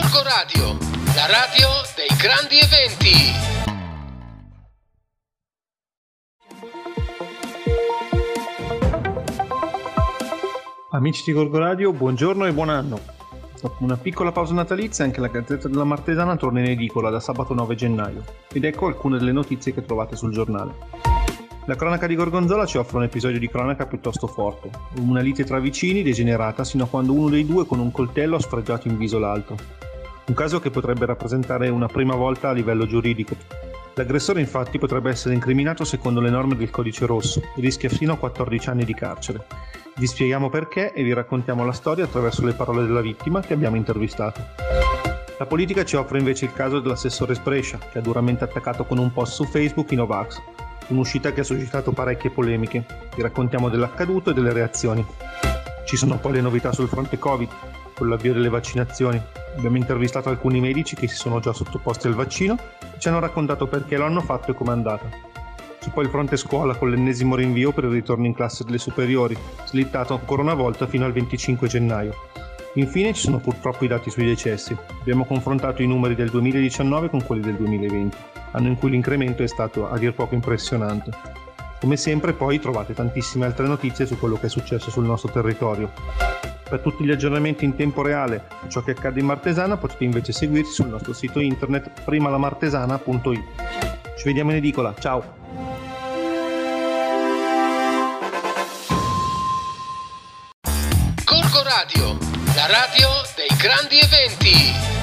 Gorgo Radio, la radio dei grandi eventi. Amici di Gorgo Radio, buongiorno e buon anno. Dopo una piccola pausa natalizia, anche la Gazzetta della Martesana torna in edicola da sabato 9 gennaio. Ed ecco alcune delle notizie che trovate sul giornale. La cronaca di Gorgonzola ci offre un episodio di cronaca piuttosto forte. Una lite tra vicini degenerata sino a quando uno dei due con un coltello ha sfregiato in viso l'altro. Un caso che potrebbe rappresentare una prima volta a livello giuridico. L'aggressore infatti potrebbe essere incriminato secondo le norme del codice rosso e rischia fino a 14 anni di carcere. Vi spieghiamo perché e vi raccontiamo la storia attraverso le parole della vittima che abbiamo intervistato. La politica ci offre invece il caso dell'assessore Sbrescia, che ha duramente attaccato con un post su Facebook i Novax, un'uscita che ha suscitato parecchie polemiche. Vi raccontiamo dell'accaduto e delle reazioni. Ci sono poi le novità sul fronte Covid, con l'avvio delle vaccinazioni. Abbiamo intervistato alcuni medici che si sono già sottoposti al vaccino e ci hanno raccontato perché lo hanno fatto e com'è andata. C'è poi il fronte scuola con l'ennesimo rinvio per il ritorno in classe delle superiori, slittato ancora una volta fino al 25 gennaio. Infine ci sono purtroppo i dati sui decessi. Abbiamo confrontato i numeri del 2019 con quelli del 2020, anno in cui l'incremento è stato a dir poco impressionante. Come sempre poi trovate tantissime altre notizie su quello che è successo sul nostro territorio. Per tutti gli aggiornamenti in tempo reale su ciò che accade in Martesana potete invece seguirci sul nostro sito internet primalamartesana.it. Ci vediamo in edicola, ciao! Gorgo Radio, la radio dei grandi eventi.